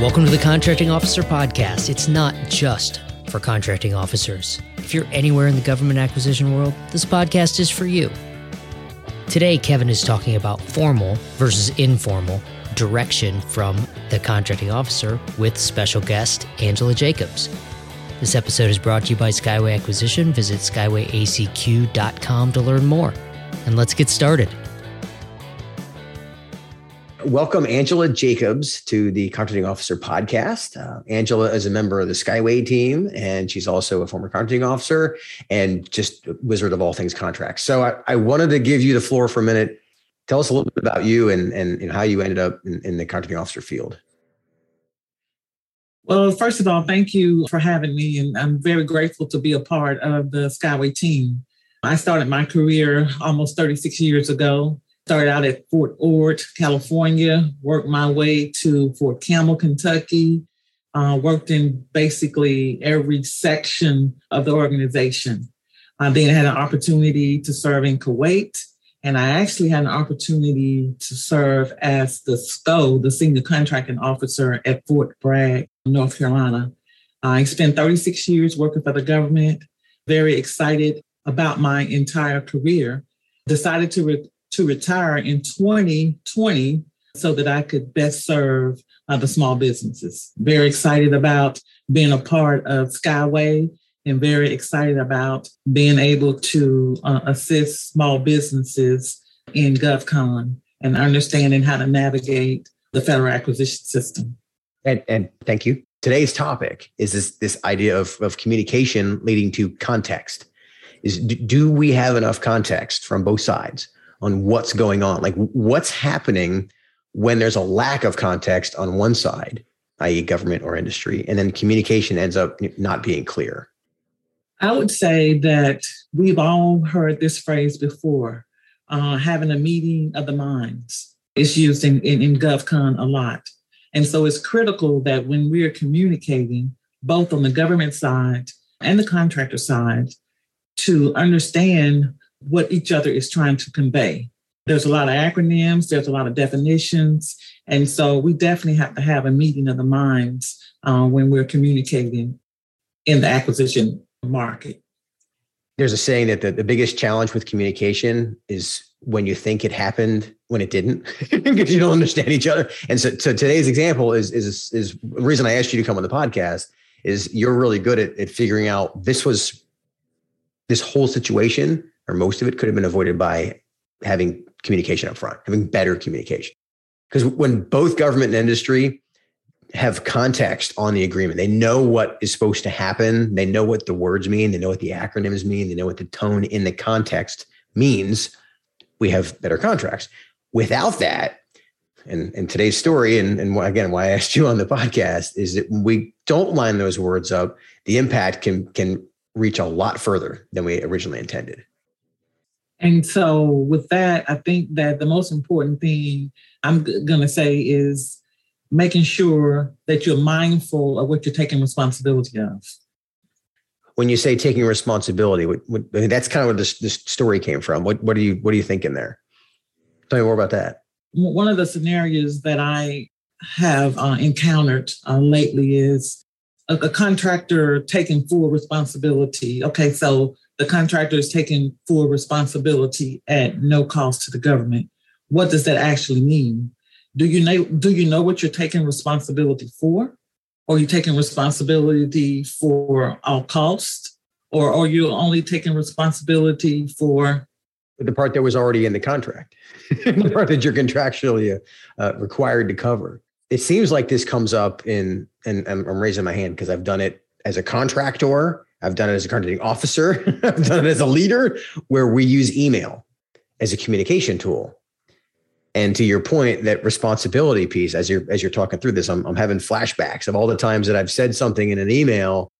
Welcome to the Contracting Officer Podcast. It's not just for contracting officers. If you're anywhere in the government acquisition world, this podcast is for you. Today, Kevin is talking about formal versus informal direction from the contracting officer with special guest Angela Jacobs. This episode is brought to you by Skyway Acquisition. Visit skywayacq.com to learn more. And let's get started. Welcome, Angela Jacobs, to the Contracting Officer podcast. Uh, Angela is a member of the Skyway team, and she's also a former contracting officer and just wizard of all things contracts. So I, I, wanted to give you the floor for a minute. Tell us a little bit about you and, and, and how you ended up in, in the contracting officer field. Well, first of all, thank you for having me, and I'm very grateful to be a part of the Skyway team. I started my career almost 36 years ago started out at Fort Ord, California, worked my way to Fort Campbell, Kentucky, uh, worked in basically every section of the organization. I then had an opportunity to serve in Kuwait, and I actually had an opportunity to serve as the SCO, the Senior Contracting Officer at Fort Bragg, North Carolina. I spent 36 years working for the government, very excited about my entire career. Decided to re- to retire in 2020 so that I could best serve uh, the small businesses. Very excited about being a part of Skyway and very excited about being able to uh, assist small businesses in GovCon and understanding how to navigate the federal acquisition system. And, and thank you. Today's topic is this, this idea of, of communication leading to context. Is do we have enough context from both sides on what's going on, like what's happening when there's a lack of context on one side, i.e., government or industry, and then communication ends up not being clear? I would say that we've all heard this phrase before uh, having a meeting of the minds. It's used in, in, in GovCon a lot. And so it's critical that when we're communicating, both on the government side and the contractor side, to understand what each other is trying to convey. There's a lot of acronyms, there's a lot of definitions. And so we definitely have to have a meeting of the minds uh, when we're communicating in the acquisition market. There's a saying that the, the biggest challenge with communication is when you think it happened when it didn't because you don't understand each other. And so, so today's example is, is, is the reason I asked you to come on the podcast is you're really good at, at figuring out this was this whole situation or most of it could have been avoided by having communication up front, having better communication. Because when both government and industry have context on the agreement, they know what is supposed to happen, they know what the words mean, they know what the acronyms mean, they know what the tone in the context means, we have better contracts. Without that, and, and today's story, and, and again, why I asked you on the podcast is that we don't line those words up, the impact can can reach a lot further than we originally intended. And so, with that, I think that the most important thing I'm going to say is making sure that you're mindful of what you're taking responsibility of. When you say taking responsibility, what, what, I mean, that's kind of where this, this story came from. What, what are you What are you thinking there? Tell me more about that. One of the scenarios that I have uh, encountered uh, lately is a, a contractor taking full responsibility. Okay, so the contractor is taking full responsibility at no cost to the government. What does that actually mean? Do you know do you know what you're taking responsibility for? Or are you taking responsibility for all cost? Or are you only taking responsibility for the part that was already in the contract, the part that you're contractually uh, required to cover? It seems like this comes up in, and I'm raising my hand because I've done it as a contractor I've done it as a contracting officer. I've done it as a leader where we use email as a communication tool. And to your point, that responsibility piece, as you're as you're talking through this, I'm, I'm having flashbacks of all the times that I've said something in an email,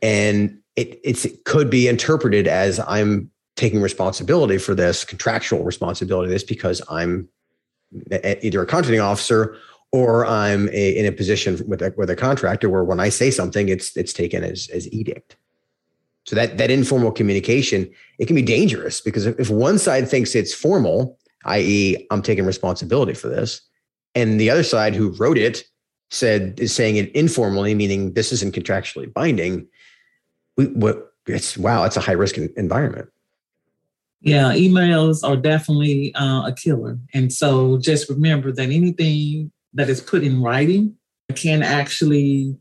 and it it could be interpreted as I'm taking responsibility for this contractual responsibility. This because I'm either a contracting officer or I'm a, in a position with a, with a contractor where when I say something, it's it's taken as as edict. So that that informal communication, it can be dangerous because if, one side thinks it's formal, i.e., I'm taking responsibility for this, and the other side who wrote it said is saying it informally, meaning this isn't contractually binding, we what it's wow, it's a high risk environment. Yeah, emails are definitely uh, a killer. And so just remember that anything that is put in writing can actually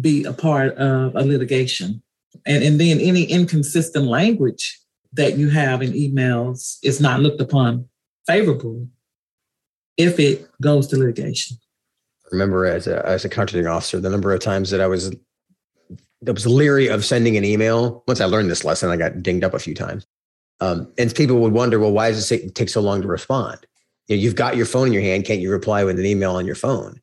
be a part of a litigation. And, and then any inconsistent language that you have in emails is not looked upon favorably if it goes to litigation. I remember as a as a contracting officer, the number of times that I was I was leery of sending an email. Once I learned this lesson, I got dinged up a few times. Um, and people would wonder, well, why does it take so long to respond? You know, you've got your phone in your hand. Can't you reply with an email on your phone?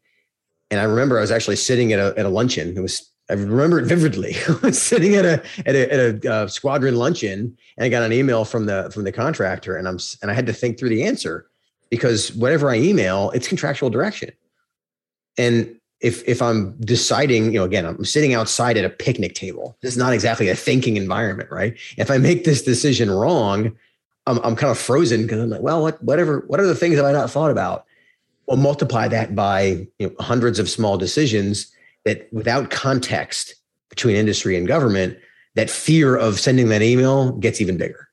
And I remember I was actually sitting at a, at a luncheon. It was, I remember it vividly. I was sitting at a, at a, at a uh, squadron luncheon and I got an email from the, from the contractor and I'm, and I had to think through the answer because whatever I email, it's contractual direction. And if if I'm deciding, you know, again, I'm sitting outside at a picnic table. This is not exactly a thinking environment, right? If I make this decision wrong, I'm, I'm kind of frozen because I'm like, well, what, whatever, what are the things have I not thought about? Well, multiply that by you know, hundreds of small decisions that, without context between industry and government, that fear of sending that email gets even bigger,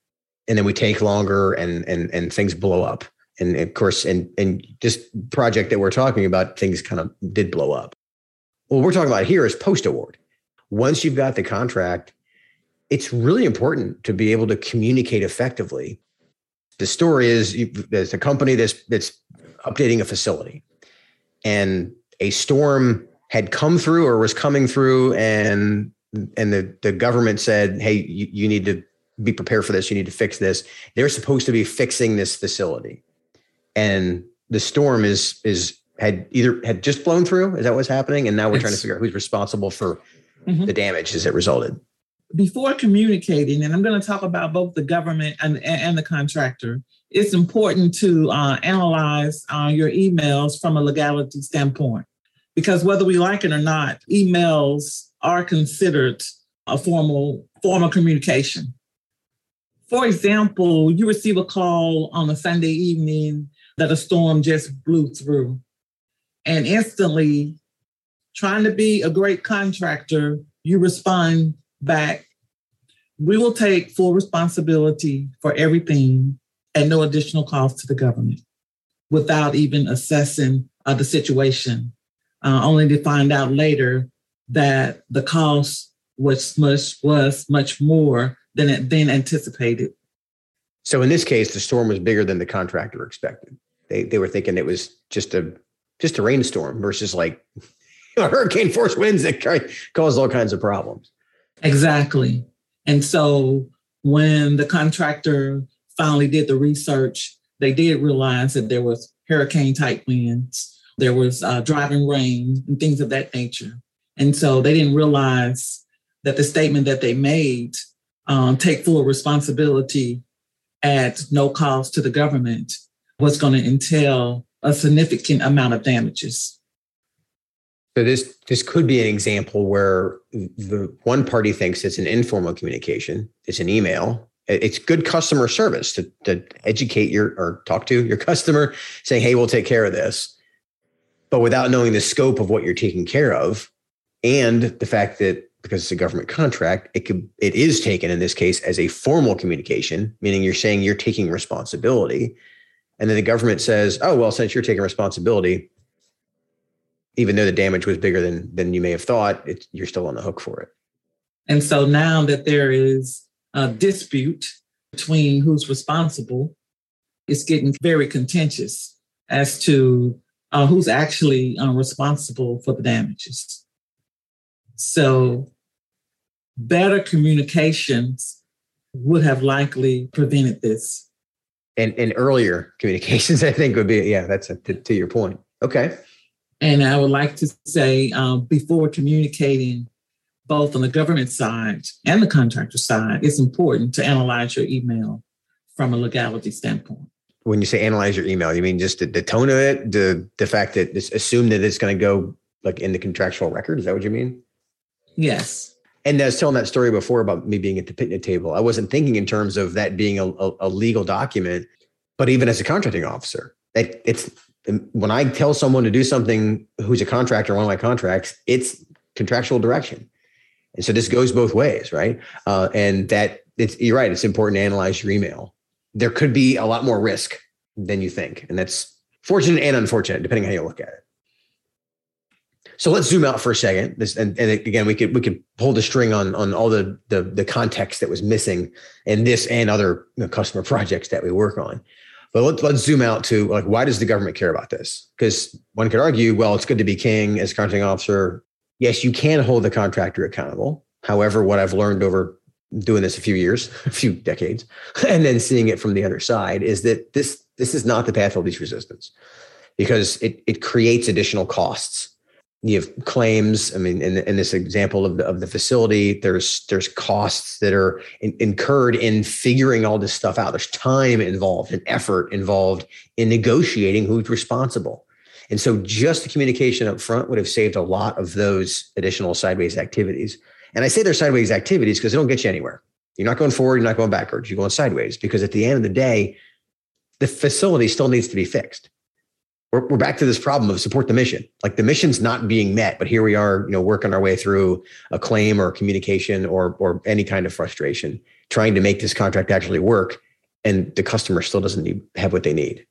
and then we take longer, and and and things blow up and of course, and and this project that we're talking about, things kind of did blow up. What we're talking about here is post award. Once you've got the contract, it's really important to be able to communicate effectively. The story is there's a company that's that's updating a facility, and a storm had come through or was coming through, and and the the government said, "Hey, you, you need to be prepared for this. You need to fix this." They're supposed to be fixing this facility and the storm is is had either had just blown through. Is that what's happening? And now we're it's, trying to figure out who's responsible for mm-hmm. the damage as it resulted. Before communicating, and I'm going to talk about both the government and, and the contractor, it's important to uh, analyze uh, your emails from a legality standpoint. Because whether we like it or not, emails are considered a formal form of communication. For example, you receive a call on a Sunday evening that a storm just blew through. And instantly, trying to be a great contractor, you respond back. We will take full responsibility for everything at no additional cost to the government without even assessing uh, the situation, uh, only to find out later that the cost was much was much more than it then anticipated. So in this case, the storm was bigger than the contractor expected. They they were thinking it was just a just a rainstorm versus like hurricane force winds that cause all kinds of problems. Exactly. And so when the contractor finally did the research, they did realize that there was hurricane type winds, there was uh, driving rain, and things of that nature. And so they didn't realize that the statement that they made, um, take full responsibility at no cost to the government, was going to entail a significant amount of damages. So this this could be an example where the one party thinks it's an informal communication, it's an email. It's good customer service to, to educate your or talk to your customer, saying, "Hey, we'll take care of this," but without knowing the scope of what you're taking care of, and the fact that because it's a government contract, it could it is taken in this case as a formal communication, meaning you're saying you're taking responsibility and then the government says, "Oh well, since you're taking responsibility, even though the damage was bigger than than you may have thought, it, you're still on the hook for it." And so now that there is a dispute between who's responsible, it's getting very contentious as to uh, who's actually uh, responsible for the damages. So, better communications would have likely prevented this. And and earlier communications i think would be yeah that's a, to, to, your point. Okay. And i would like to say um, before communicating both on the government side and the contractor side it's important to analyze your email from a legality standpoint when you say analyze your email you mean just the, the tone of it the the fact that it's assume that it's going to go like in the contractual record is that what you mean yes and I was telling that story before about me being at the picnic table. I wasn't thinking in terms of that being a, a, a legal document, but even as a contracting officer, it, it's when I tell someone to do something who's a contractor, one of my contracts, it's contractual direction. And so this goes both ways, right? Uh, and that it's you're right. It's important to analyze your email. There could be a lot more risk than you think, and that's fortunate and unfortunate, depending on how you look at it. So let's zoom out for a second. This and, and again, we could we could pull the string on on all the the, the context that was missing in this and other customer projects that we work on. But let's let's zoom out to like why does the government care about this? Because one could argue, well, it's good to be king as contracting officer yes, you can hold the contractor accountable. However, what I've learned over doing this a few years, a few decades, and then seeing it from the other side is that this this is not the path of least resistance because it it creates additional costs. You have claims. I mean, in, in this example of the, of the facility, there's there's costs that are in, incurred in figuring all this stuff out. There's time involved and effort involved in negotiating who's responsible. And so just the communication up front would have saved a lot of those additional sideways activities. And I say they're sideways activities because they don't get you anywhere. You're not going forward, you're not going backwards, you're going sideways because at the end of the day, the facility still needs to be fixed. We're, we're back to this problem of support the mission. Like the mission's not being met, but here we are, you know, working our way through a claim or communication or or any kind of frustration, trying to make this contract actually work, and the customer still doesn't need, have what they need.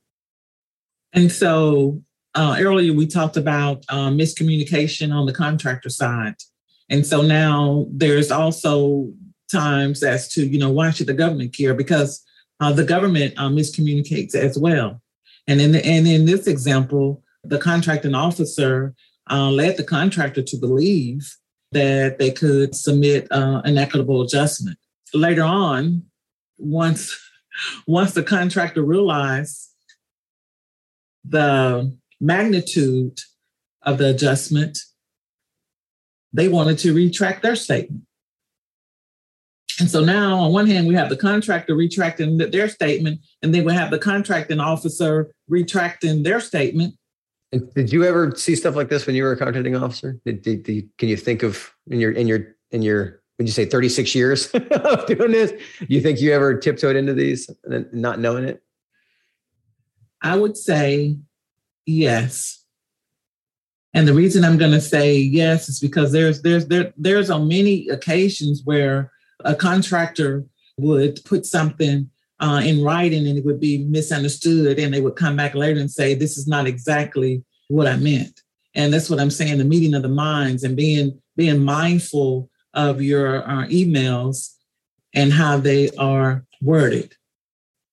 And so uh, earlier we talked about uh, miscommunication on the contractor side. And so now there's also times as to, you know, why should the government care? Because uh, the government uh, miscommunicates as well. And in, the, and in this example, the contracting officer uh, led the contractor to believe that they could submit uh, an equitable adjustment. Later on, once once the contractor realized the magnitude of the adjustment, they wanted to retract their statement. And so now, on one hand, we have the contractor retracting their statement, and then we have the contracting officer retracting their statement. And did you ever see stuff like this when you were a contracting officer? Did, did, did, can you think of in your in your in your would you say 36 years of doing this? Do you think you ever tiptoed into these and not knowing it? I would say Yes. And the reason I'm going to say yes is because there's there's there there's on many occasions where a contractor would put something uh, in writing and it would be misunderstood, and they would come back later and say this is not exactly what I meant. And that's what I'm saying: the meeting of the minds and being being mindful of your uh, emails and how they are worded,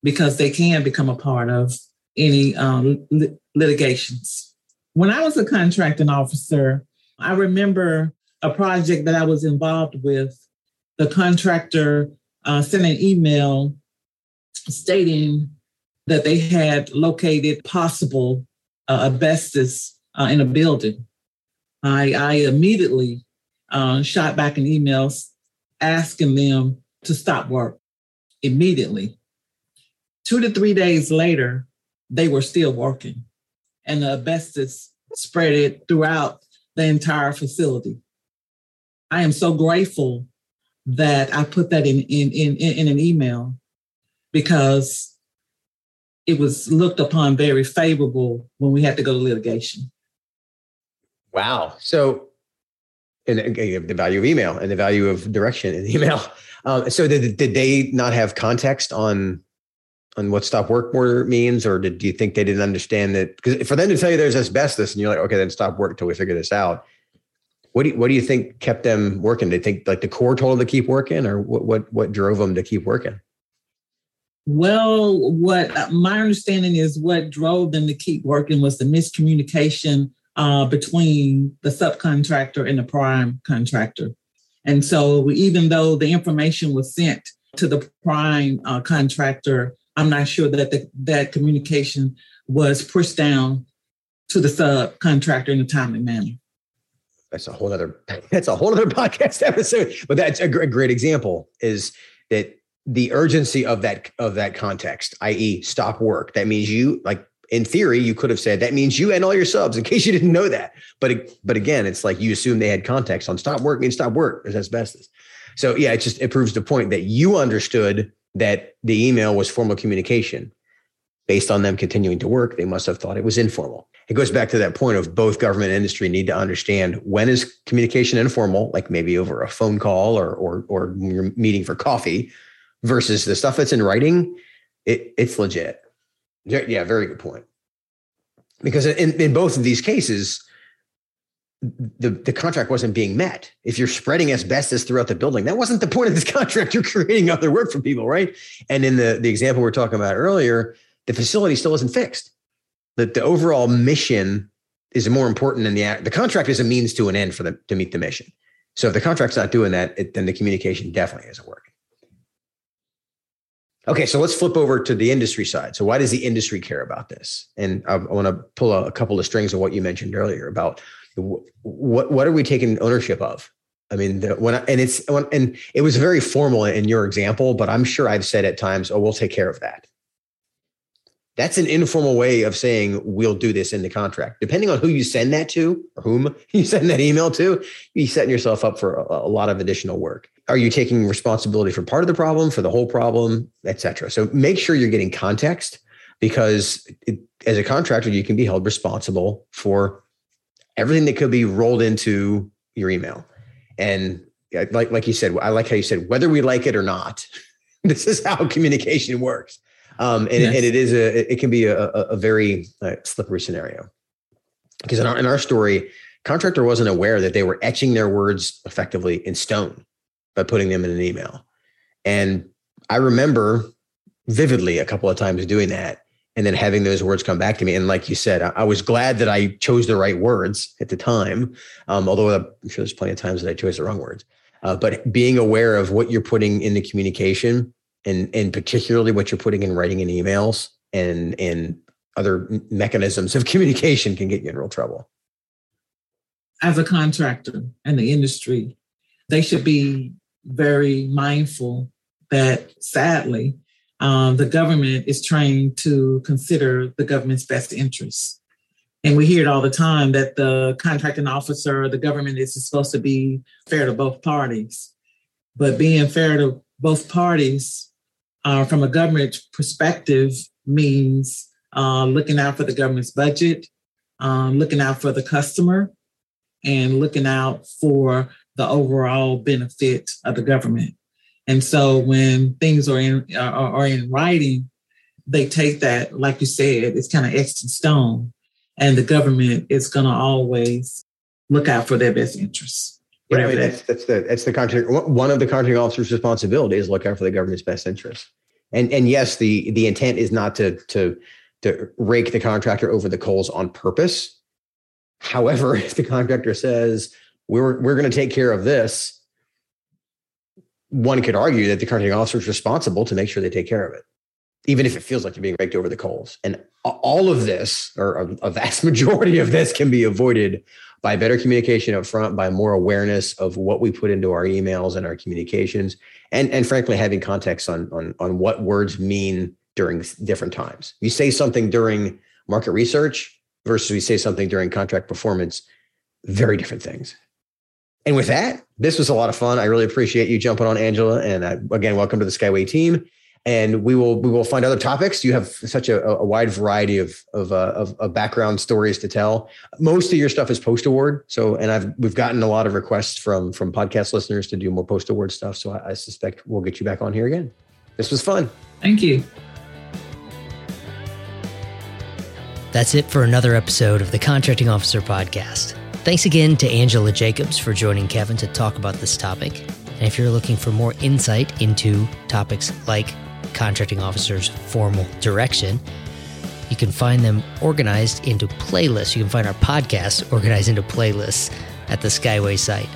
because they can become a part of any um, litigations. When I was a contracting officer, I remember a project that I was involved with. The contractor uh, sent an email stating that they had located possible uh, asbestos uh, in a building. I, I immediately uh, shot back an email asking them to stop work immediately. Two to three days later, they were still working and the asbestos spread it throughout the entire facility. I am so grateful that I put that in in in, in an email because it was looked upon very favorable when we had to go to litigation. Wow. So, and the value of email and the value of direction in email. Um, so, did, did they not have context on on what stop work order means, or did do you think they didn't understand that? Because for them to tell you there's asbestos, and you're like, okay, then stop work until we figure this out. What do you, what do you think kept them working? They think like the Corps told them to keep working, or what what what drove them to keep working? Well, what uh, my understanding is, what drove them to keep working was the miscommunication uh, between the subcontractor and the prime contractor. And so, even though the information was sent to the prime uh, contractor, I'm not sure that the, that communication was pushed down to the subcontractor in a timely manner. That's a whole other that's a whole other podcast episode. But that's a great, example is that the urgency of that of that context, i.e., stop work. That means you like in theory, you could have said that means you and all your subs, in case you didn't know that. But but again, it's like you assume they had context on stop work means stop work. There's asbestos. So yeah, it just it proves the point that you understood that the email was formal communication. based on them continuing to work, they must have thought it was informal. It goes back to that point of both government and industry need to understand when is communication informal, like maybe over a phone call or or or you're meeting for coffee, versus the stuff that's in writing. It, it's legit. Yeah, very good point. Because in, in both of these cases, the, the contract wasn't being met. If you're spreading asbestos throughout the building, that wasn't the point of this contract. You're creating other work for people, right? And in the, the example we are talking about earlier, the facility still isn't fixed. The, the overall mission is more important than the the contract is a means to an end for them to meet the mission. So if the contract's not doing that, it, then the communication definitely isn't working. Okay, so let's flip over to the industry side. So why does the industry care about this? And I, I want to pull a, a couple of strings of what you mentioned earlier about what what are we taking ownership of? I mean, the, when I, and it's when, and it was very formal in your example, but I'm sure I've said at times, "Oh, we'll take care of that." That's an informal way of saying we'll do this in the contract. Depending on who you send that to or whom you send that email to, you're setting yourself up for a, a lot of additional work. Are you taking responsibility for part of the problem, for the whole problem, et cetera? So make sure you're getting context because it, as a contractor, you can be held responsible for everything that could be rolled into your email. And like like you said, I like how you said whether we like it or not. this is how communication works, um, and, yes. and, it is a it can be a, a very uh, slippery scenario because in our in our story, contractor wasn't aware that they were etching their words effectively in stone by putting them in an email, and I remember vividly a couple of times doing that and then having those words come back to me. And like you said, I, I was glad that I chose the right words at the time. Um, although I'm sure there's plenty of times that I chose the wrong words. Uh, but being aware of what you're putting in the communication and and particularly what you're putting in writing in emails and and other mechanisms of communication can get you in real trouble. As a contractor and the industry, they should be very mindful that sadly um, the government is trained to consider the government's best interests. And we hear it all the time that the contracting officer, the government is supposed to be fair to both parties. But being fair to both parties uh, from a government perspective means uh, looking out for the government's budget, um, looking out for the customer, and looking out for the overall benefit of the government. And so when things are in are, are in writing, they take that, like you said, it's kind of etched in stone, and the government is going to always look out for their best interests. Yeah, I mean, that's, that's the that's the contract. One of the contracting officer's responsibility is look out for the government's best interests. And and yes, the the intent is not to to to rake the contractor over the coals on purpose. However, if the contractor says we're we're going to take care of this, one could argue that the contracting officer is responsible to make sure they take care of it, even if it feels like you're being raked over the coals. And all of this, or a vast majority of this, can be avoided by better communication up front, by more awareness of what we put into our emails and our communications, and and frankly having context on on on what words mean during different times. You say something during market research versus we say something during contract performance, very different things. And with that, this was a lot of fun. I really appreciate you jumping on, Angela. And uh, again, welcome to the Skyway team. And we will we will find other topics. You have such a, a wide variety of of, uh, of, of background stories to tell. Most of your stuff is post award. So, and I've we've gotten a lot of requests from from podcast listeners to do more post award stuff. So I, I suspect we'll get you back on here again. This was fun. Thank you. That's it for another episode of the Contracting Officer Podcast. Thanks again to Angela Jacobs for joining Kevin to talk about this topic. And if you're looking for more insight into topics like contracting officers' formal direction, you can find them organized into playlists. You can find our podcasts organized into playlists at the Skyway site.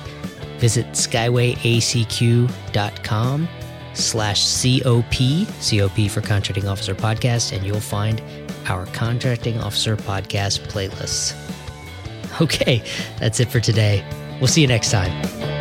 Visit skywayacq.com slash COP, COP for Contracting Officer Podcast, and you'll find our Contracting Officer Podcast playlists. Okay, that's it for today. We'll see you next time.